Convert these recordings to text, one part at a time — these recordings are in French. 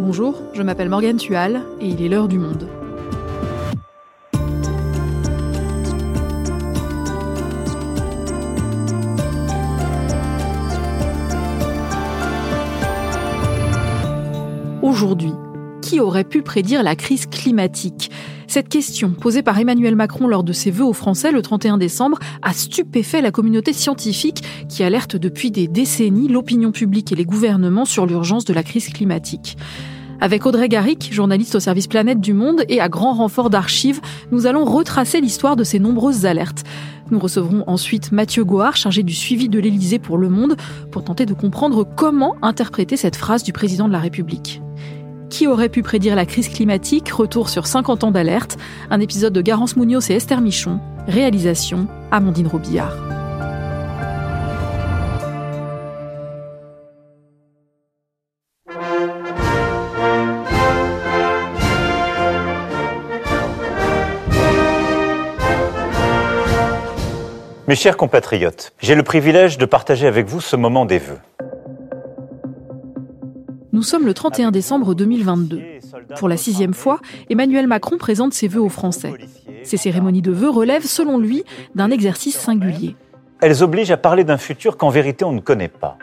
Bonjour, je m'appelle Morgane Tual et il est l'heure du monde. Aujourd'hui, qui aurait pu prédire la crise climatique? Cette question, posée par Emmanuel Macron lors de ses vœux aux Français le 31 décembre, a stupéfait la communauté scientifique qui alerte depuis des décennies l'opinion publique et les gouvernements sur l'urgence de la crise climatique. Avec Audrey Garrick, journaliste au service Planète du Monde, et à grand renfort d'archives, nous allons retracer l'histoire de ces nombreuses alertes. Nous recevrons ensuite Mathieu Goard, chargé du suivi de l'Élysée pour Le Monde, pour tenter de comprendre comment interpréter cette phrase du président de la République. Qui aurait pu prédire la crise climatique? Retour sur 50 ans d'alerte. Un épisode de Garance Munoz et Esther Michon. Réalisation Amandine Robillard. Mes chers compatriotes, j'ai le privilège de partager avec vous ce moment des vœux. Nous sommes le 31 décembre 2022. Pour la sixième fois, Emmanuel Macron présente ses vœux aux Français. Ces cérémonies de vœux relèvent, selon lui, d'un exercice singulier. Elles obligent à parler d'un futur qu'en vérité on ne connaît pas,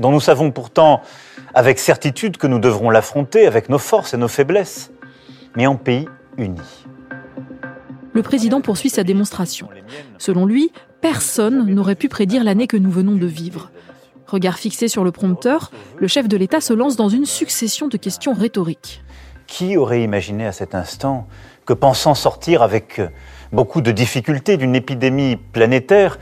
dont nous savons pourtant avec certitude que nous devrons l'affronter avec nos forces et nos faiblesses, mais en pays uni. Le président poursuit sa démonstration. Selon lui, personne n'aurait pu prédire l'année que nous venons de vivre. Regard fixé sur le prompteur, le chef de l'État se lance dans une succession de questions rhétoriques. Qui aurait imaginé à cet instant que pensant sortir avec beaucoup de difficultés d'une épidémie planétaire,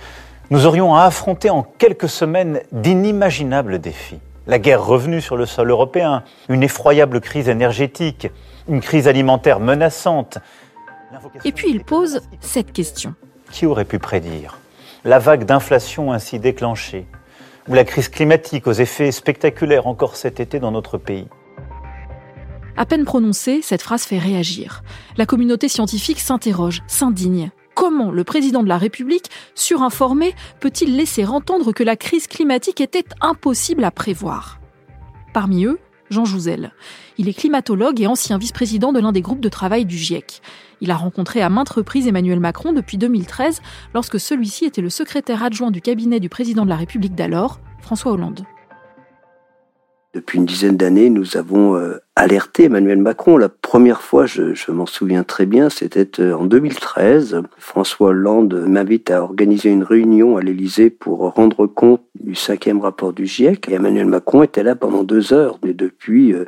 nous aurions à affronter en quelques semaines d'inimaginables défis? La guerre revenue sur le sol européen, une effroyable crise énergétique, une crise alimentaire menaçante. Et puis il pose cette question. Qui aurait pu prédire la vague d'inflation ainsi déclenchée ou la crise climatique aux effets spectaculaires encore cet été dans notre pays. À peine prononcée, cette phrase fait réagir. La communauté scientifique s'interroge, s'indigne. Comment le président de la République, surinformé, peut-il laisser entendre que la crise climatique était impossible à prévoir? Parmi eux, Jean Jouzel. Il est climatologue et ancien vice-président de l'un des groupes de travail du GIEC. Il a rencontré à maintes reprises Emmanuel Macron depuis 2013, lorsque celui-ci était le secrétaire adjoint du cabinet du président de la République d'alors, François Hollande. Depuis une dizaine d'années, nous avons euh, alerté Emmanuel Macron. La première fois, je, m'en souviens très bien, c'était euh, en 2013. François Hollande m'invite à organiser une réunion à l'Élysée pour rendre compte du cinquième rapport du GIEC. Et Emmanuel Macron était là pendant deux heures. Mais depuis, euh,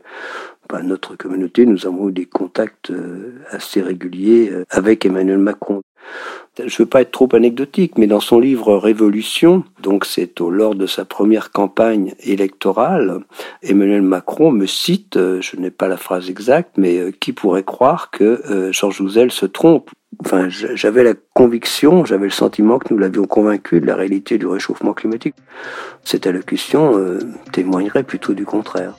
bah, notre communauté, nous avons eu des contacts assez réguliers avec Emmanuel Macron. Je ne veux pas être trop anecdotique, mais dans son livre Révolution, donc c'est au lors de sa première campagne électorale, Emmanuel Macron me cite, euh, je n'ai pas la phrase exacte, mais euh, qui pourrait croire que euh, Georges Jouzel se trompe Enfin, j'avais la conviction, j'avais le sentiment que nous l'avions convaincu de la réalité du réchauffement climatique. Cette allocution témoignerait plutôt du contraire.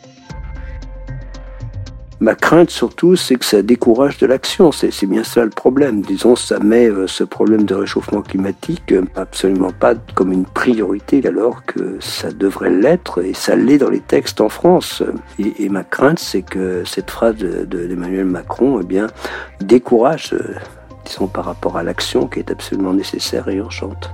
Ma crainte surtout, c'est que ça décourage de l'action. C'est bien ça le problème. Disons, ça met euh, ce problème de réchauffement climatique euh, absolument pas comme une priorité alors que ça devrait l'être et ça l'est dans les textes en France. Et, ma crainte, c'est que cette phrase d'Emmanuel de, Macron, eh bien, décourage, euh, disons, par rapport à l'action qui est absolument nécessaire et urgente.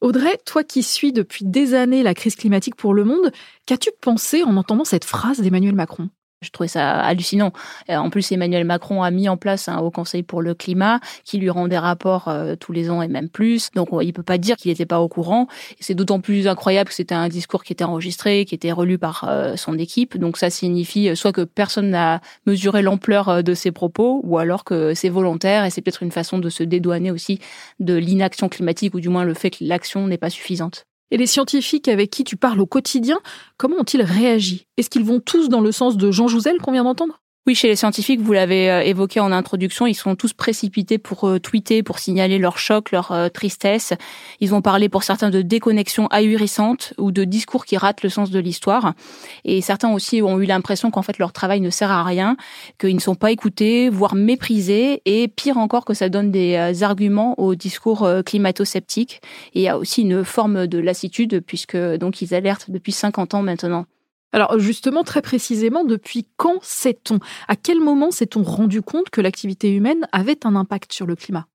Audrey, toi qui suis depuis des années la crise climatique pour le monde, qu'as-tu pensé en entendant cette phrase d'Emmanuel Macron? Je trouvais ça hallucinant. Euh, en plus, Emmanuel Macron a mis en place un haut conseil pour le climat qui lui rend des rapports euh, tous les ans et même plus. Donc, il peut pas dire qu'il n'était pas au courant. C'est d'autant plus incroyable que c'était un discours qui était enregistré, qui était relu par euh, son équipe. Donc, ça signifie soit que personne n'a mesuré l'ampleur de ses propos, ou alors que c'est volontaire et c'est peut-être une façon de se dédouaner aussi de l'inaction climatique, ou du moins le fait que l'action n'est pas suffisante. Et les scientifiques avec qui tu parles au quotidien, comment ont-ils réagi? Est-ce qu'ils vont tous dans le sens de Jean Jouzel qu'on vient d'entendre? Oui, chez les scientifiques, vous l'avez euh, évoqué en introduction, ils sont tous précipités pour euh, tweeter, pour signaler leur choc, leur euh, tristesse. Ils vont parler pour certains de déconnexion ahurissante ou de discours qui ratent le sens de l'histoire. Et certains aussi ont eu l'impression qu'en fait leur travail ne sert à rien, qu'ils ne sont pas écoutés, voire méprisés, et pire encore que ça donne des arguments au discours climato-sceptique. Et il y a aussi une forme de lassitude puisque donc ils alertent depuis 50 ans maintenant. Alors justement, très précisément, depuis quand sait-on? À quel moment s'est-on rendu compte que l'activité humaine avait un impact sur le climat?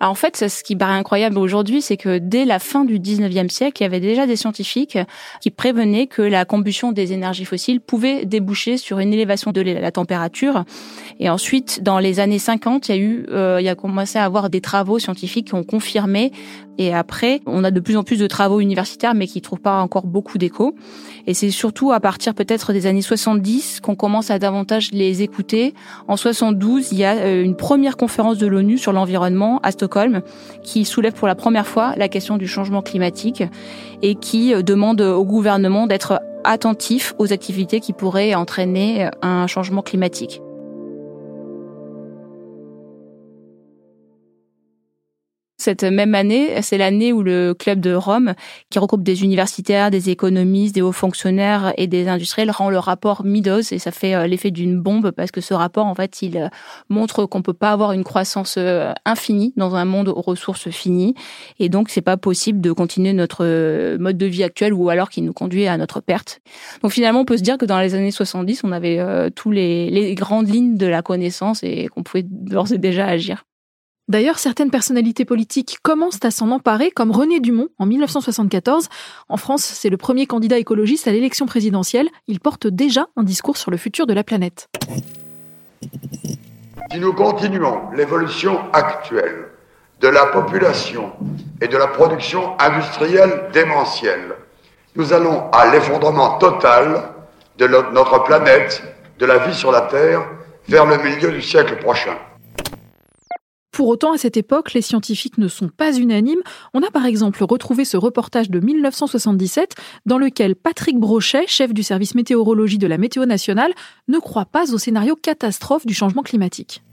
En fait, ce qui paraît incroyable aujourd'hui, c'est que dès la fin du 19e siècle, il y avait déjà des scientifiques qui prévenaient que la combustion des énergies fossiles pouvait déboucher sur une élévation de la température. Et ensuite, dans les années 50, il y a eu, euh, il y a commencé à avoir des travaux scientifiques qui ont confirmé. Et après, on a de plus en plus de travaux universitaires, mais qui trouvent pas encore beaucoup d'écho. Et c'est surtout à partir peut-être des années 70 qu'on commence à davantage les écouter. En 72, il y a euh, une première conférence de l'ONU sur l'environnement à Stockholm qui soulève pour la première fois la question du changement climatique et qui euh, demande au gouvernement d'être attentif aux activités qui pourraient entraîner un changement climatique. Cette même année, c'est l'année où le club de Rome, qui regroupe des universitaires, des économistes, des hauts fonctionnaires et des industriels, rend le rapport Midos et ça fait euh, l'effet d'une bombe parce que ce rapport, en fait, il euh, montre qu'on peut pas avoir une croissance euh, infinie dans un monde aux ressources finies et donc c'est pas possible de continuer notre mode de vie actuel ou alors qui nous conduit à notre perte. Donc finalement, on peut se dire que dans les années 70, on avait tous les, les grandes lignes de la connaissance et qu'on pouvait d'ores et déjà agir. D'ailleurs, certaines personnalités politiques commencent à s'en emparer, comme René Dumont en 1974. En France, c'est le premier candidat écologiste à l'élection présidentielle. Il porte déjà un discours sur le futur de la planète. Si nous continuons l'évolution actuelle de la population et de la production industrielle démentielle, nous allons à l'effondrement total de notre planète, de la vie sur la Terre, vers le milieu du siècle prochain. Pour autant, à cette époque, les scientifiques ne sont pas unanimes. On a par exemple retrouvé ce reportage de 1977 dans lequel Patrick Brochet, chef du service météorologie de la Météo nationale, ne croit pas au scénario catastrophe du changement climatique.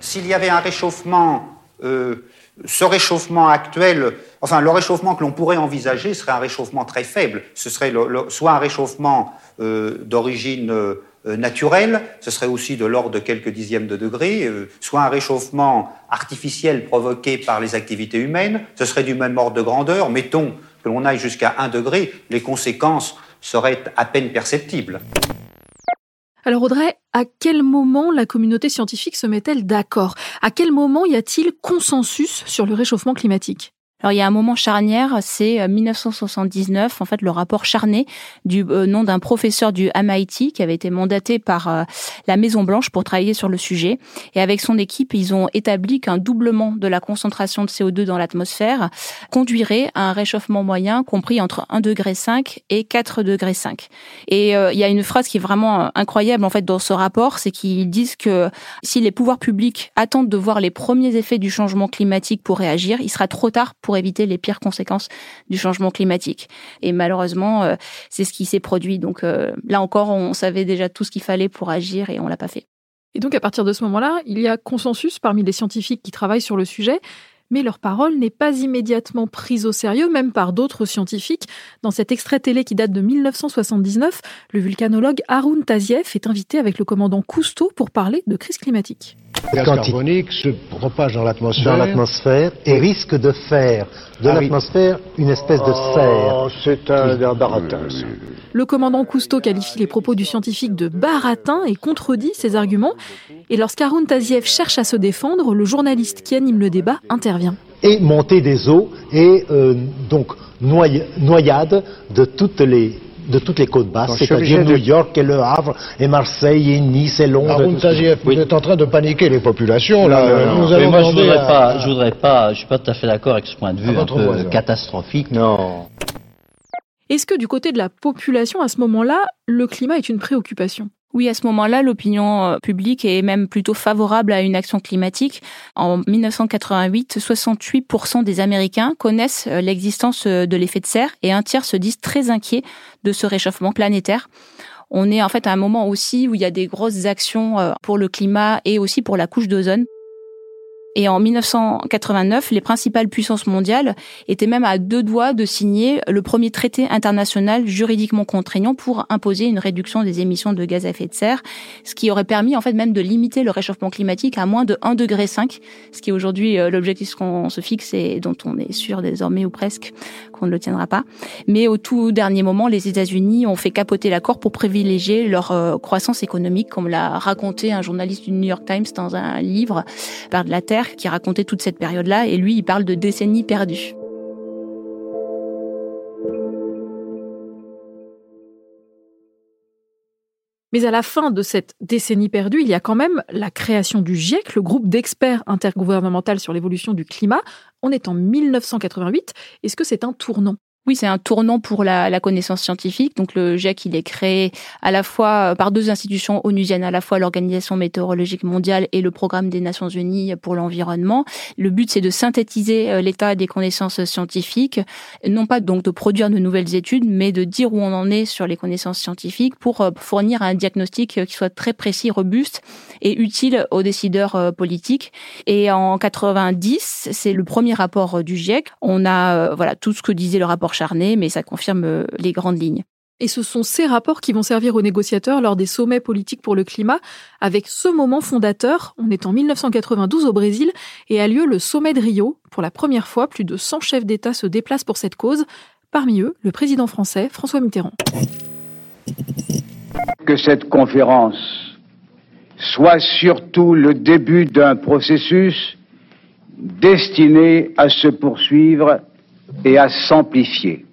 S'il y avait un réchauffement, euh, ce réchauffement actuel, enfin le réchauffement que l'on pourrait envisager serait un réchauffement très faible. Ce serait soit un réchauffement euh, d'origine euh, naturel, ce serait aussi de l'ordre de quelques dixièmes de degrés, euh, soit un réchauffement artificiel provoqué par les activités humaines, ce serait du même ordre de grandeur. Mettons que l'on aille jusqu'à un degré, les conséquences seraient à peine perceptibles. Alors Audrey, à quel moment la communauté scientifique se met-elle d'accord? À quel moment y a-t-il consensus sur le réchauffement climatique? Alors il y a un moment charnière, c'est 1979, euh, en fait le rapport Charnay du euh, nom d'un professeur du MIT qui avait été mandaté par euh, la Maison Blanche pour travailler sur le sujet. Et avec son équipe, ils ont établi qu'un doublement de la concentration de CO2 dans l'atmosphère conduirait à un réchauffement moyen compris entre 1,5 degré et 4 degrés Et il y a une phrase qui est vraiment incroyable en fait dans ce rapport, c'est qu'ils disent que si les pouvoirs publics attendent de voir les premiers effets du changement climatique pour réagir, il sera trop tard éviter les pires conséquences du changement climatique. Et malheureusement, euh, c'est ce qui s'est produit. Donc euh, là encore, on savait déjà tout ce qu'il fallait pour agir et on l'a pas fait. Et donc à partir de ce moment-là, il y a consensus parmi les scientifiques qui travaillent sur le sujet mais leur parole n'est pas immédiatement prise au sérieux, même par d'autres scientifiques. Dans cet extrait télé qui date de 1979, le vulcanologue Arun Taziev est invité avec le commandant Cousteau pour parler de crise climatique. Le gaz carbonique se propage dans l'atmosphère et risque de faire de ah l'atmosphère une espèce de serre. Oh, c'est un, baratin. Le commandant Cousteau qualifie les propos du scientifique de baratin et contredit ses arguments. Et lorsqu'Arun Taziev cherche à se défendre, le journaliste qui anime le débat intervient. Et montée des eaux et euh, donc noyade de toutes les de toutes les côtes basses, c'est-à-dire New York et Le Havre et Marseille et Nice et Londres. Arun Taziev, vous êtes en train de paniquer les populations là. moi je voudrais pas, je voudrais pas, je suis pas tout à fait d'accord avec ce point de vue un peu catastrophique. Non. Est-ce que du côté de la population, à ce moment-là, le climat est une préoccupation? Oui, à ce moment-là, l'opinion euh, publique est même plutôt favorable à une action climatique. En 1988, 68% des Américains connaissent euh, l'existence euh, de l'effet de serre et un tiers se disent très inquiets de ce réchauffement planétaire. On est en fait à un moment aussi où il y a des grosses actions pour le climat et aussi pour la couche d'ozone. Et en 1989, les principales puissances mondiales étaient même à deux doigts de signer le premier traité international juridiquement contraignant pour imposer une réduction des émissions de gaz à effet de serre, ce qui aurait permis en fait même de limiter le réchauffement climatique à moins de 1,5 degré, ce qui est aujourd'hui euh, l'objectif qu'on se fixe et dont on est sûr désormais ou presque qu'on ne le tiendra pas. Mais au tout dernier moment, les États-Unis ont fait capoter l'accord pour privilégier leur euh, croissance économique, comme l'a raconté un journaliste du New York Times dans un livre, Par de la Terre, qui racontait toute cette période-là, et lui, il parle de décennies perdues. Mais à la fin de cette décennie perdue, il y a quand même la création du GIEC, le groupe d'experts intergouvernemental sur l'évolution du climat. On est en 1988. Est-ce que c'est un tournant? Oui, c'est un tournant pour la, connaissance scientifique. Donc le GIEC, il est créé à la fois euh, par deux institutions onusiennes, à la fois l'Organisation météorologique mondiale et le Programme des Nations Unies pour l'environnement. Le but, c'est de synthétiser euh, l'état des connaissances scientifiques, non pas donc de produire de nouvelles études, mais de dire où on en est sur les connaissances scientifiques pour euh, fournir un diagnostic qui soit très précis, robuste et utile aux décideurs politiques. Et en 90, c'est le premier rapport du GIEC. On a voilà tout ce que disait le rapport mais ça confirme euh, les grandes lignes. Et ce sont ces rapports qui vont servir aux négociateurs lors des sommets politiques pour le climat, avec ce moment fondateur, on est en 1992 au Brésil, et a lieu le sommet de Rio. Pour la première fois, plus de 100 chefs d'État se déplacent pour cette cause, parmi eux le président français François Mitterrand. Que cette conférence soit surtout le début d'un processus destiné à se poursuivre et à s'amplifier.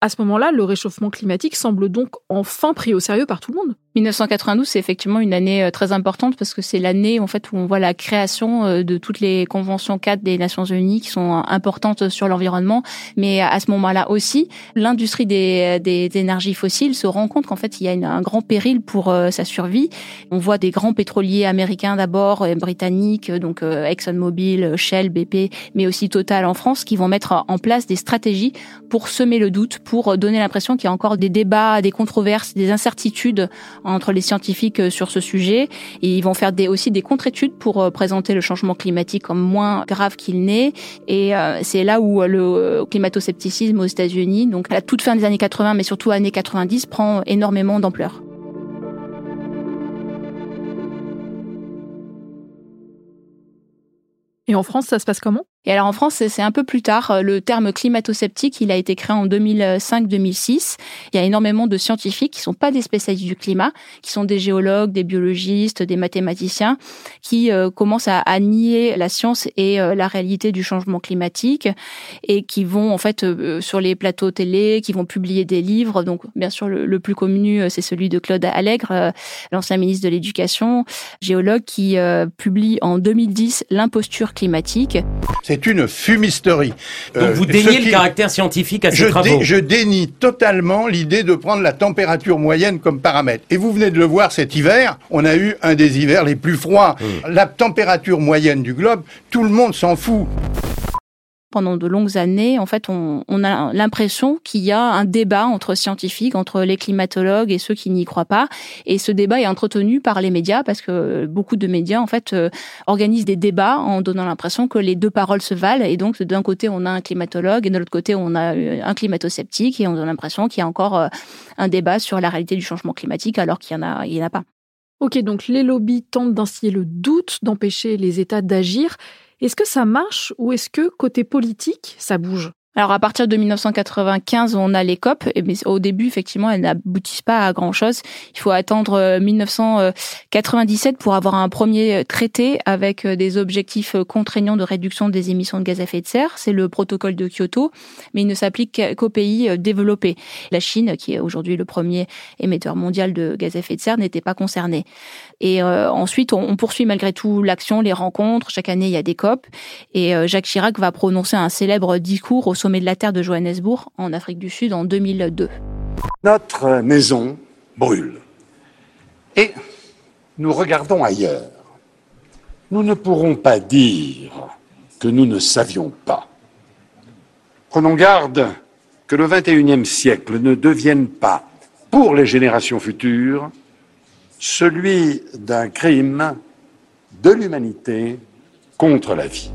À ce moment-là, le réchauffement climatique semble donc enfin pris au sérieux par tout le monde. 1992, c'est effectivement une année euh, très importante parce que c'est l'année en fait où on voit la création euh, de toutes les conventions cadres des Nations Unies qui sont importantes sur l'environnement. Mais à ce moment-là aussi, l'industrie des, énergies fossiles se rend compte qu'en fait il y a un grand péril pour euh, sa survie. On voit des grands pétroliers américains d'abord, britanniques, donc ExxonMobil, Shell, BP, mais aussi Total en France, qui vont mettre en place des stratégies pour semer le doute, donner l'impression qu'il y a encore des débats, des controverses, des incertitudes entre les scientifiques euh, sur ce sujet. Et ils vont faire aussi des contre-études pour euh, présenter le changement climatique comme moins grave qu'il n'est. Et euh, c'est là où le climato-scepticisme aux États-Unis, donc à la toute fin des années 80, mais surtout années 90, prend énormément d'ampleur. Et en France, ça se passe comment? Et alors en France, c'est un peu plus tard. Euh, le terme climato-sceptique, il a été créé en 2005-2006. Il y a énormément de scientifiques qui sont pas des spécialistes du climat, qui sont des géologues, des biologistes, des mathématiciens, qui euh, commencent à, nier la science et euh, la réalité du changement climatique et qui vont en fait sur les plateaux télé, qui vont publier des livres. Donc bien sûr, le, plus connu, c'est celui de Claude Allègre, l'ancien ministre de l'Éducation, géologue, qui publie en 2010 l'imposture climatique. Une fumisterie. Donc euh, vous déniez le caractère scientifique à ces je travaux Je dénie totalement l'idée de prendre la température moyenne comme paramètre. Et vous venez de le voir cet hiver, on a eu un des hivers les plus froids. Mmh. La température moyenne du globe, tout le monde s'en fout pendant de longues années, en fait, on, a l'impression qu'il y a un débat entre scientifiques, entre les climatologues et ceux qui n'y croient pas. Et ce débat est entretenu par les médias parce que beaucoup de médias, en fait, euh, organisent des débats en donnant l'impression que les deux paroles se valent. Et donc, d'un côté, on a un climatologue et de l'autre côté, on a euh, un climato-sceptique et on a l'impression qu'il y a encore euh, un débat sur la réalité du changement climatique alors qu'il n'y en a, il en a pas. Ok, donc les lobbies tentent d'instiller le doute, d'empêcher les États d'agir. Est-ce que ça marche ou est-ce que côté politique, ça bouge? Alors à partir de 1995, on a les COP, mais au début, effectivement, elles n'aboutissent pas à grand-chose. Il faut attendre 1997 euh, pour avoir un premier traité avec euh, des objectifs euh, contraignants de réduction des émissions de gaz à effet de serre. C'est le protocole de Kyoto, mais il ne s'applique qu'aux pays développés. La Chine, qui est aujourd'hui le premier émetteur mondial de gaz à effet de serre, n'était pas concernée. Et ensuite, on, poursuit malgré tout l'action, les rencontres. Chaque année, il y a des COP. Et Jacques Chirac va prononcer un célèbre discours au sommet de la Terre de Johannesburg en Afrique du Sud en 2002. Notre maison brûle. Et nous regardons ailleurs. Nous ne pourrons pas dire que nous ne savions pas. Prenons garde que le XXIe siècle ne devienne pas pour les générations futures celui d'un crime de l'humanité contre la vie.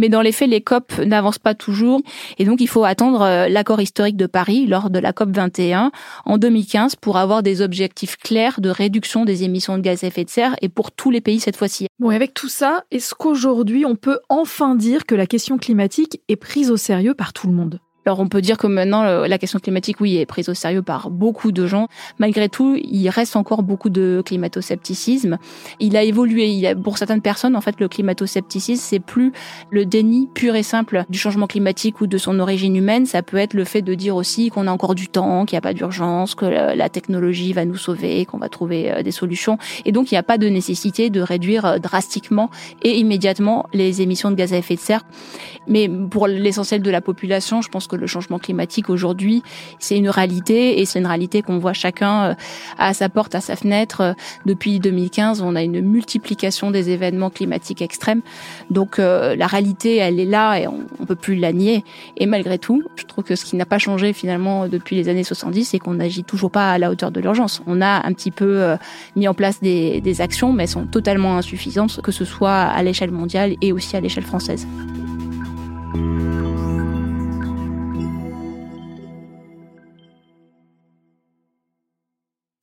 Mais dans les faits, les COP n'avancent pas toujours. Et donc, il faut attendre euh, l'accord historique de Paris lors de la COP 21 en 2015 pour avoir des objectifs clairs de réduction des émissions de gaz à effet de serre et pour tous les pays cette fois-ci. Bon, et avec tout ça, est-ce qu'aujourd'hui, on peut enfin dire que la question climatique est prise au sérieux par tout le monde? Alors on peut dire que maintenant la question climatique, oui, est prise au sérieux par beaucoup de gens. Malgré tout, il reste encore beaucoup de climato-scepticisme. Il a évolué. Il a, pour certaines personnes, en fait, le climato-scepticisme, c'est plus le déni pur et simple du changement climatique ou de son origine humaine. Ça peut être le fait de dire aussi qu'on a encore du temps, qu'il n'y a pas d'urgence, que la technologie va nous sauver, qu'on va trouver euh, des solutions. Et donc, il n'y a pas de nécessité de réduire euh, drastiquement et immédiatement les émissions de gaz à effet de serre. Mais pour l'essentiel de la population, je pense que le changement climatique aujourd'hui, c'est une réalité et c'est une réalité qu'on voit chacun euh, à sa porte, à sa fenêtre. Euh, depuis 2015, on a une multiplication des événements climatiques extrêmes. Donc euh, la réalité, elle est là et on, ne peut plus la nier. Et malgré tout, je trouve que ce qui n'a pas changé finalement depuis les années 70, c'est qu'on n'agit toujours pas à la hauteur de l'urgence. On a un petit peu mis en place des, des actions, mais elles sont totalement insuffisantes, que ce soit à l'échelle mondiale et aussi à l'échelle française.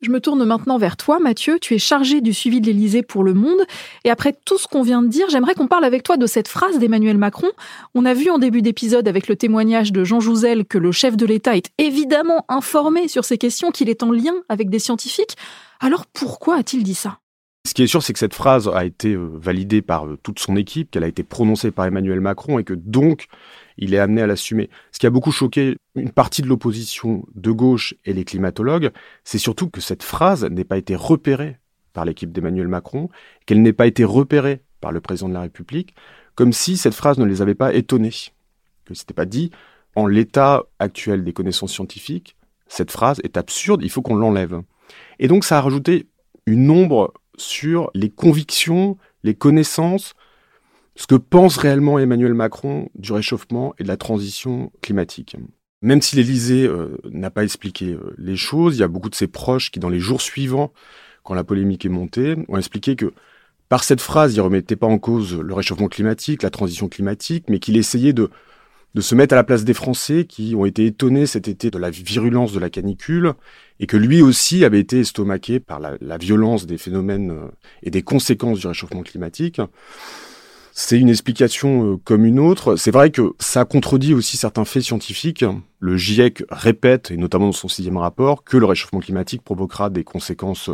Je me tourne maintenant vers toi, Mathieu. Tu es chargé du suivi de l'Élysée pour le monde. Et après tout ce qu'on vient de dire, j'aimerais qu'on parle avec toi de cette phrase d'Emmanuel Macron. On a vu en début d'épisode avec le témoignage de Jean Jouzel que le chef de l'État est évidemment informé sur ces questions, qu'il est en lien avec des scientifiques. Alors pourquoi a-t-il dit ça? Ce qui est sûr, c'est que cette phrase a été euh, validée par euh, toute son équipe, qu'elle a été prononcée par Emmanuel Macron et que donc il est amené à l'assumer. Ce qui a beaucoup choqué une partie de l'opposition de gauche et les climatologues, c'est surtout que cette phrase n'ait pas été repérée par l'équipe d'Emmanuel Macron, qu'elle n'ait pas été repérée par le président de la République, comme si cette phrase ne les avait pas étonnés, que ce n'était pas dit en l'état actuel des connaissances scientifiques, cette phrase est absurde, il faut qu'on l'enlève. Et donc ça a rajouté une ombre sur les convictions, les connaissances ce que pense réellement Emmanuel Macron du réchauffement et de la transition climatique. Même si l'Élysée euh, n'a pas expliqué euh, les choses, il y a beaucoup de ses proches qui, dans les jours suivants, quand la polémique est montée, ont expliqué que par cette phrase, il ne remettait pas en cause le réchauffement climatique, la transition climatique, mais qu'il essayait de, se mettre à la place des Français qui ont été étonnés cet été de la virulence de la canicule et que lui aussi avait été estomaqué par la, la violence des phénomènes euh, et des conséquences du réchauffement climatique. C'est une explication euh, comme une autre. C'est vrai que ça contredit aussi certains faits scientifiques. Le GIEC répète, et notamment dans son sixième rapport, que le réchauffement climatique provoquera des conséquences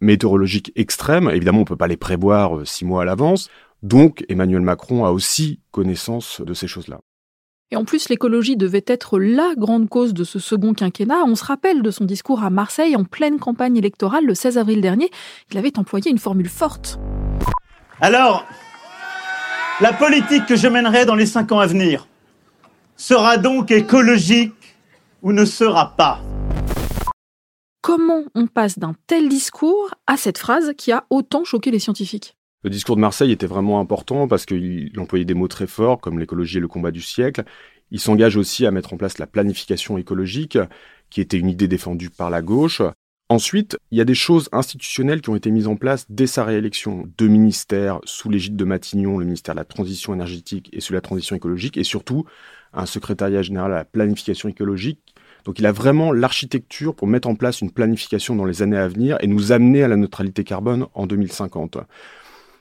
météorologiques extrêmes. Évidemment, on ne peut pas les prévoir euh, six mois à l'avance. Donc, Emmanuel Macron a aussi connaissance de ces choses-là. Et en plus, l'écologie devait être la grande cause de ce second quinquennat. On se rappelle de son discours à Marseille en pleine campagne électorale le 16 avril dernier. Il avait employé une formule forte. Alors, la politique que je mènerai dans les cinq ans à venir sera donc écologique ou ne sera pas. Comment on passe d'un tel discours à cette phrase qui a autant choqué les scientifiques? Le discours de Marseille était vraiment important parce qu'il employait des mots très forts comme l'écologie et le combat du siècle. Il s'engage aussi à mettre en place la planification écologique, qui était une idée défendue par la gauche. Ensuite, il y a des choses institutionnelles qui ont été mises en place dès sa réélection. Deux ministères sous l'égide de Matignon, le ministère de la Transition énergétique et celui la Transition écologique, et surtout un secrétariat général à la planification écologique. Donc il a vraiment l'architecture pour mettre en place une planification dans les années à venir et nous amener à la neutralité carbone en 2050.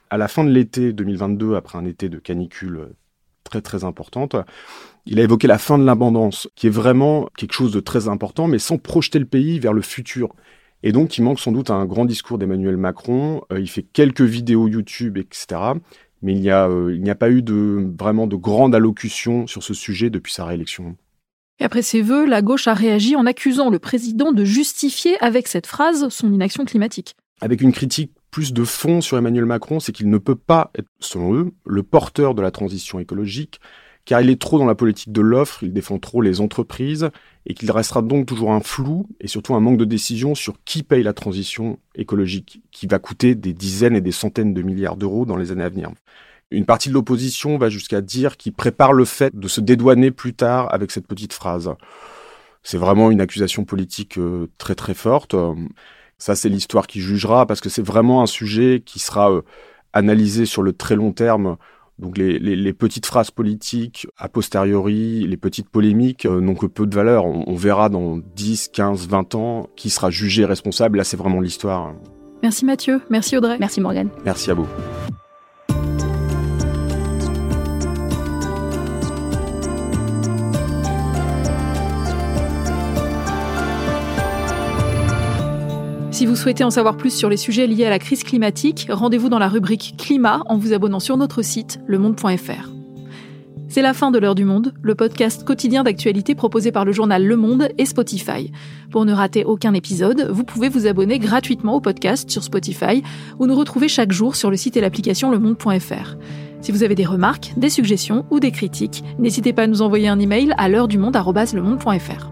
À la fin de l'été 2022, après un été de canicule très très importante, il a évoqué la fin de l'abondance, qui est vraiment quelque chose de très important, mais sans projeter le pays vers le futur. Et donc, il manque sans doute un grand discours d'Emmanuel Macron. Euh, il fait quelques vidéos YouTube, etc. Mais il n'y a, euh, a pas eu de, vraiment de grande allocution sur ce sujet depuis sa réélection. Et après ces vœux, la gauche a réagi en accusant le président de justifier avec cette phrase son inaction climatique. Avec une critique plus de fond sur Emmanuel Macron, c'est qu'il ne peut pas être, selon eux, le porteur de la transition écologique, car il est trop dans la politique de l'offre, il défend trop les entreprises, et qu'il restera donc toujours un flou et surtout un manque de décision sur qui paye la transition écologique, qui va coûter des dizaines et des centaines de milliards d'euros dans les années à venir. Une partie de l'opposition va jusqu'à dire qu'il prépare le fait de se dédouaner plus tard avec cette petite phrase. C'est vraiment une accusation politique très très forte. Ça, c'est l'histoire qui jugera, parce que c'est vraiment un sujet qui sera analysé sur le très long terme. Donc les, petites phrases politiques a posteriori, les petites polémiques n'ont que peu de valeur. On, on, verra dans 10, 15, 20 ans qui sera jugé responsable. Là, c'est vraiment l'histoire. Merci Mathieu, merci Audrey. Merci Morgane. Merci à vous. Si vous souhaitez en savoir plus sur les sujets liés à la crise climatique, rendez-vous dans la rubrique Climat en vous abonnant sur notre site lemonde.fr. C'est la fin de l'heure du monde, le podcast quotidien d'actualité proposé par le journal Le Monde et Spotify. Pour ne rater aucun épisode, vous pouvez vous abonner gratuitement au podcast sur Spotify ou nous retrouver chaque jour sur le site et l'application lemonde.fr. Si vous avez des remarques, des suggestions ou des critiques, n'hésitez pas à nous envoyer un email à l'heure du monde@lemonde.fr.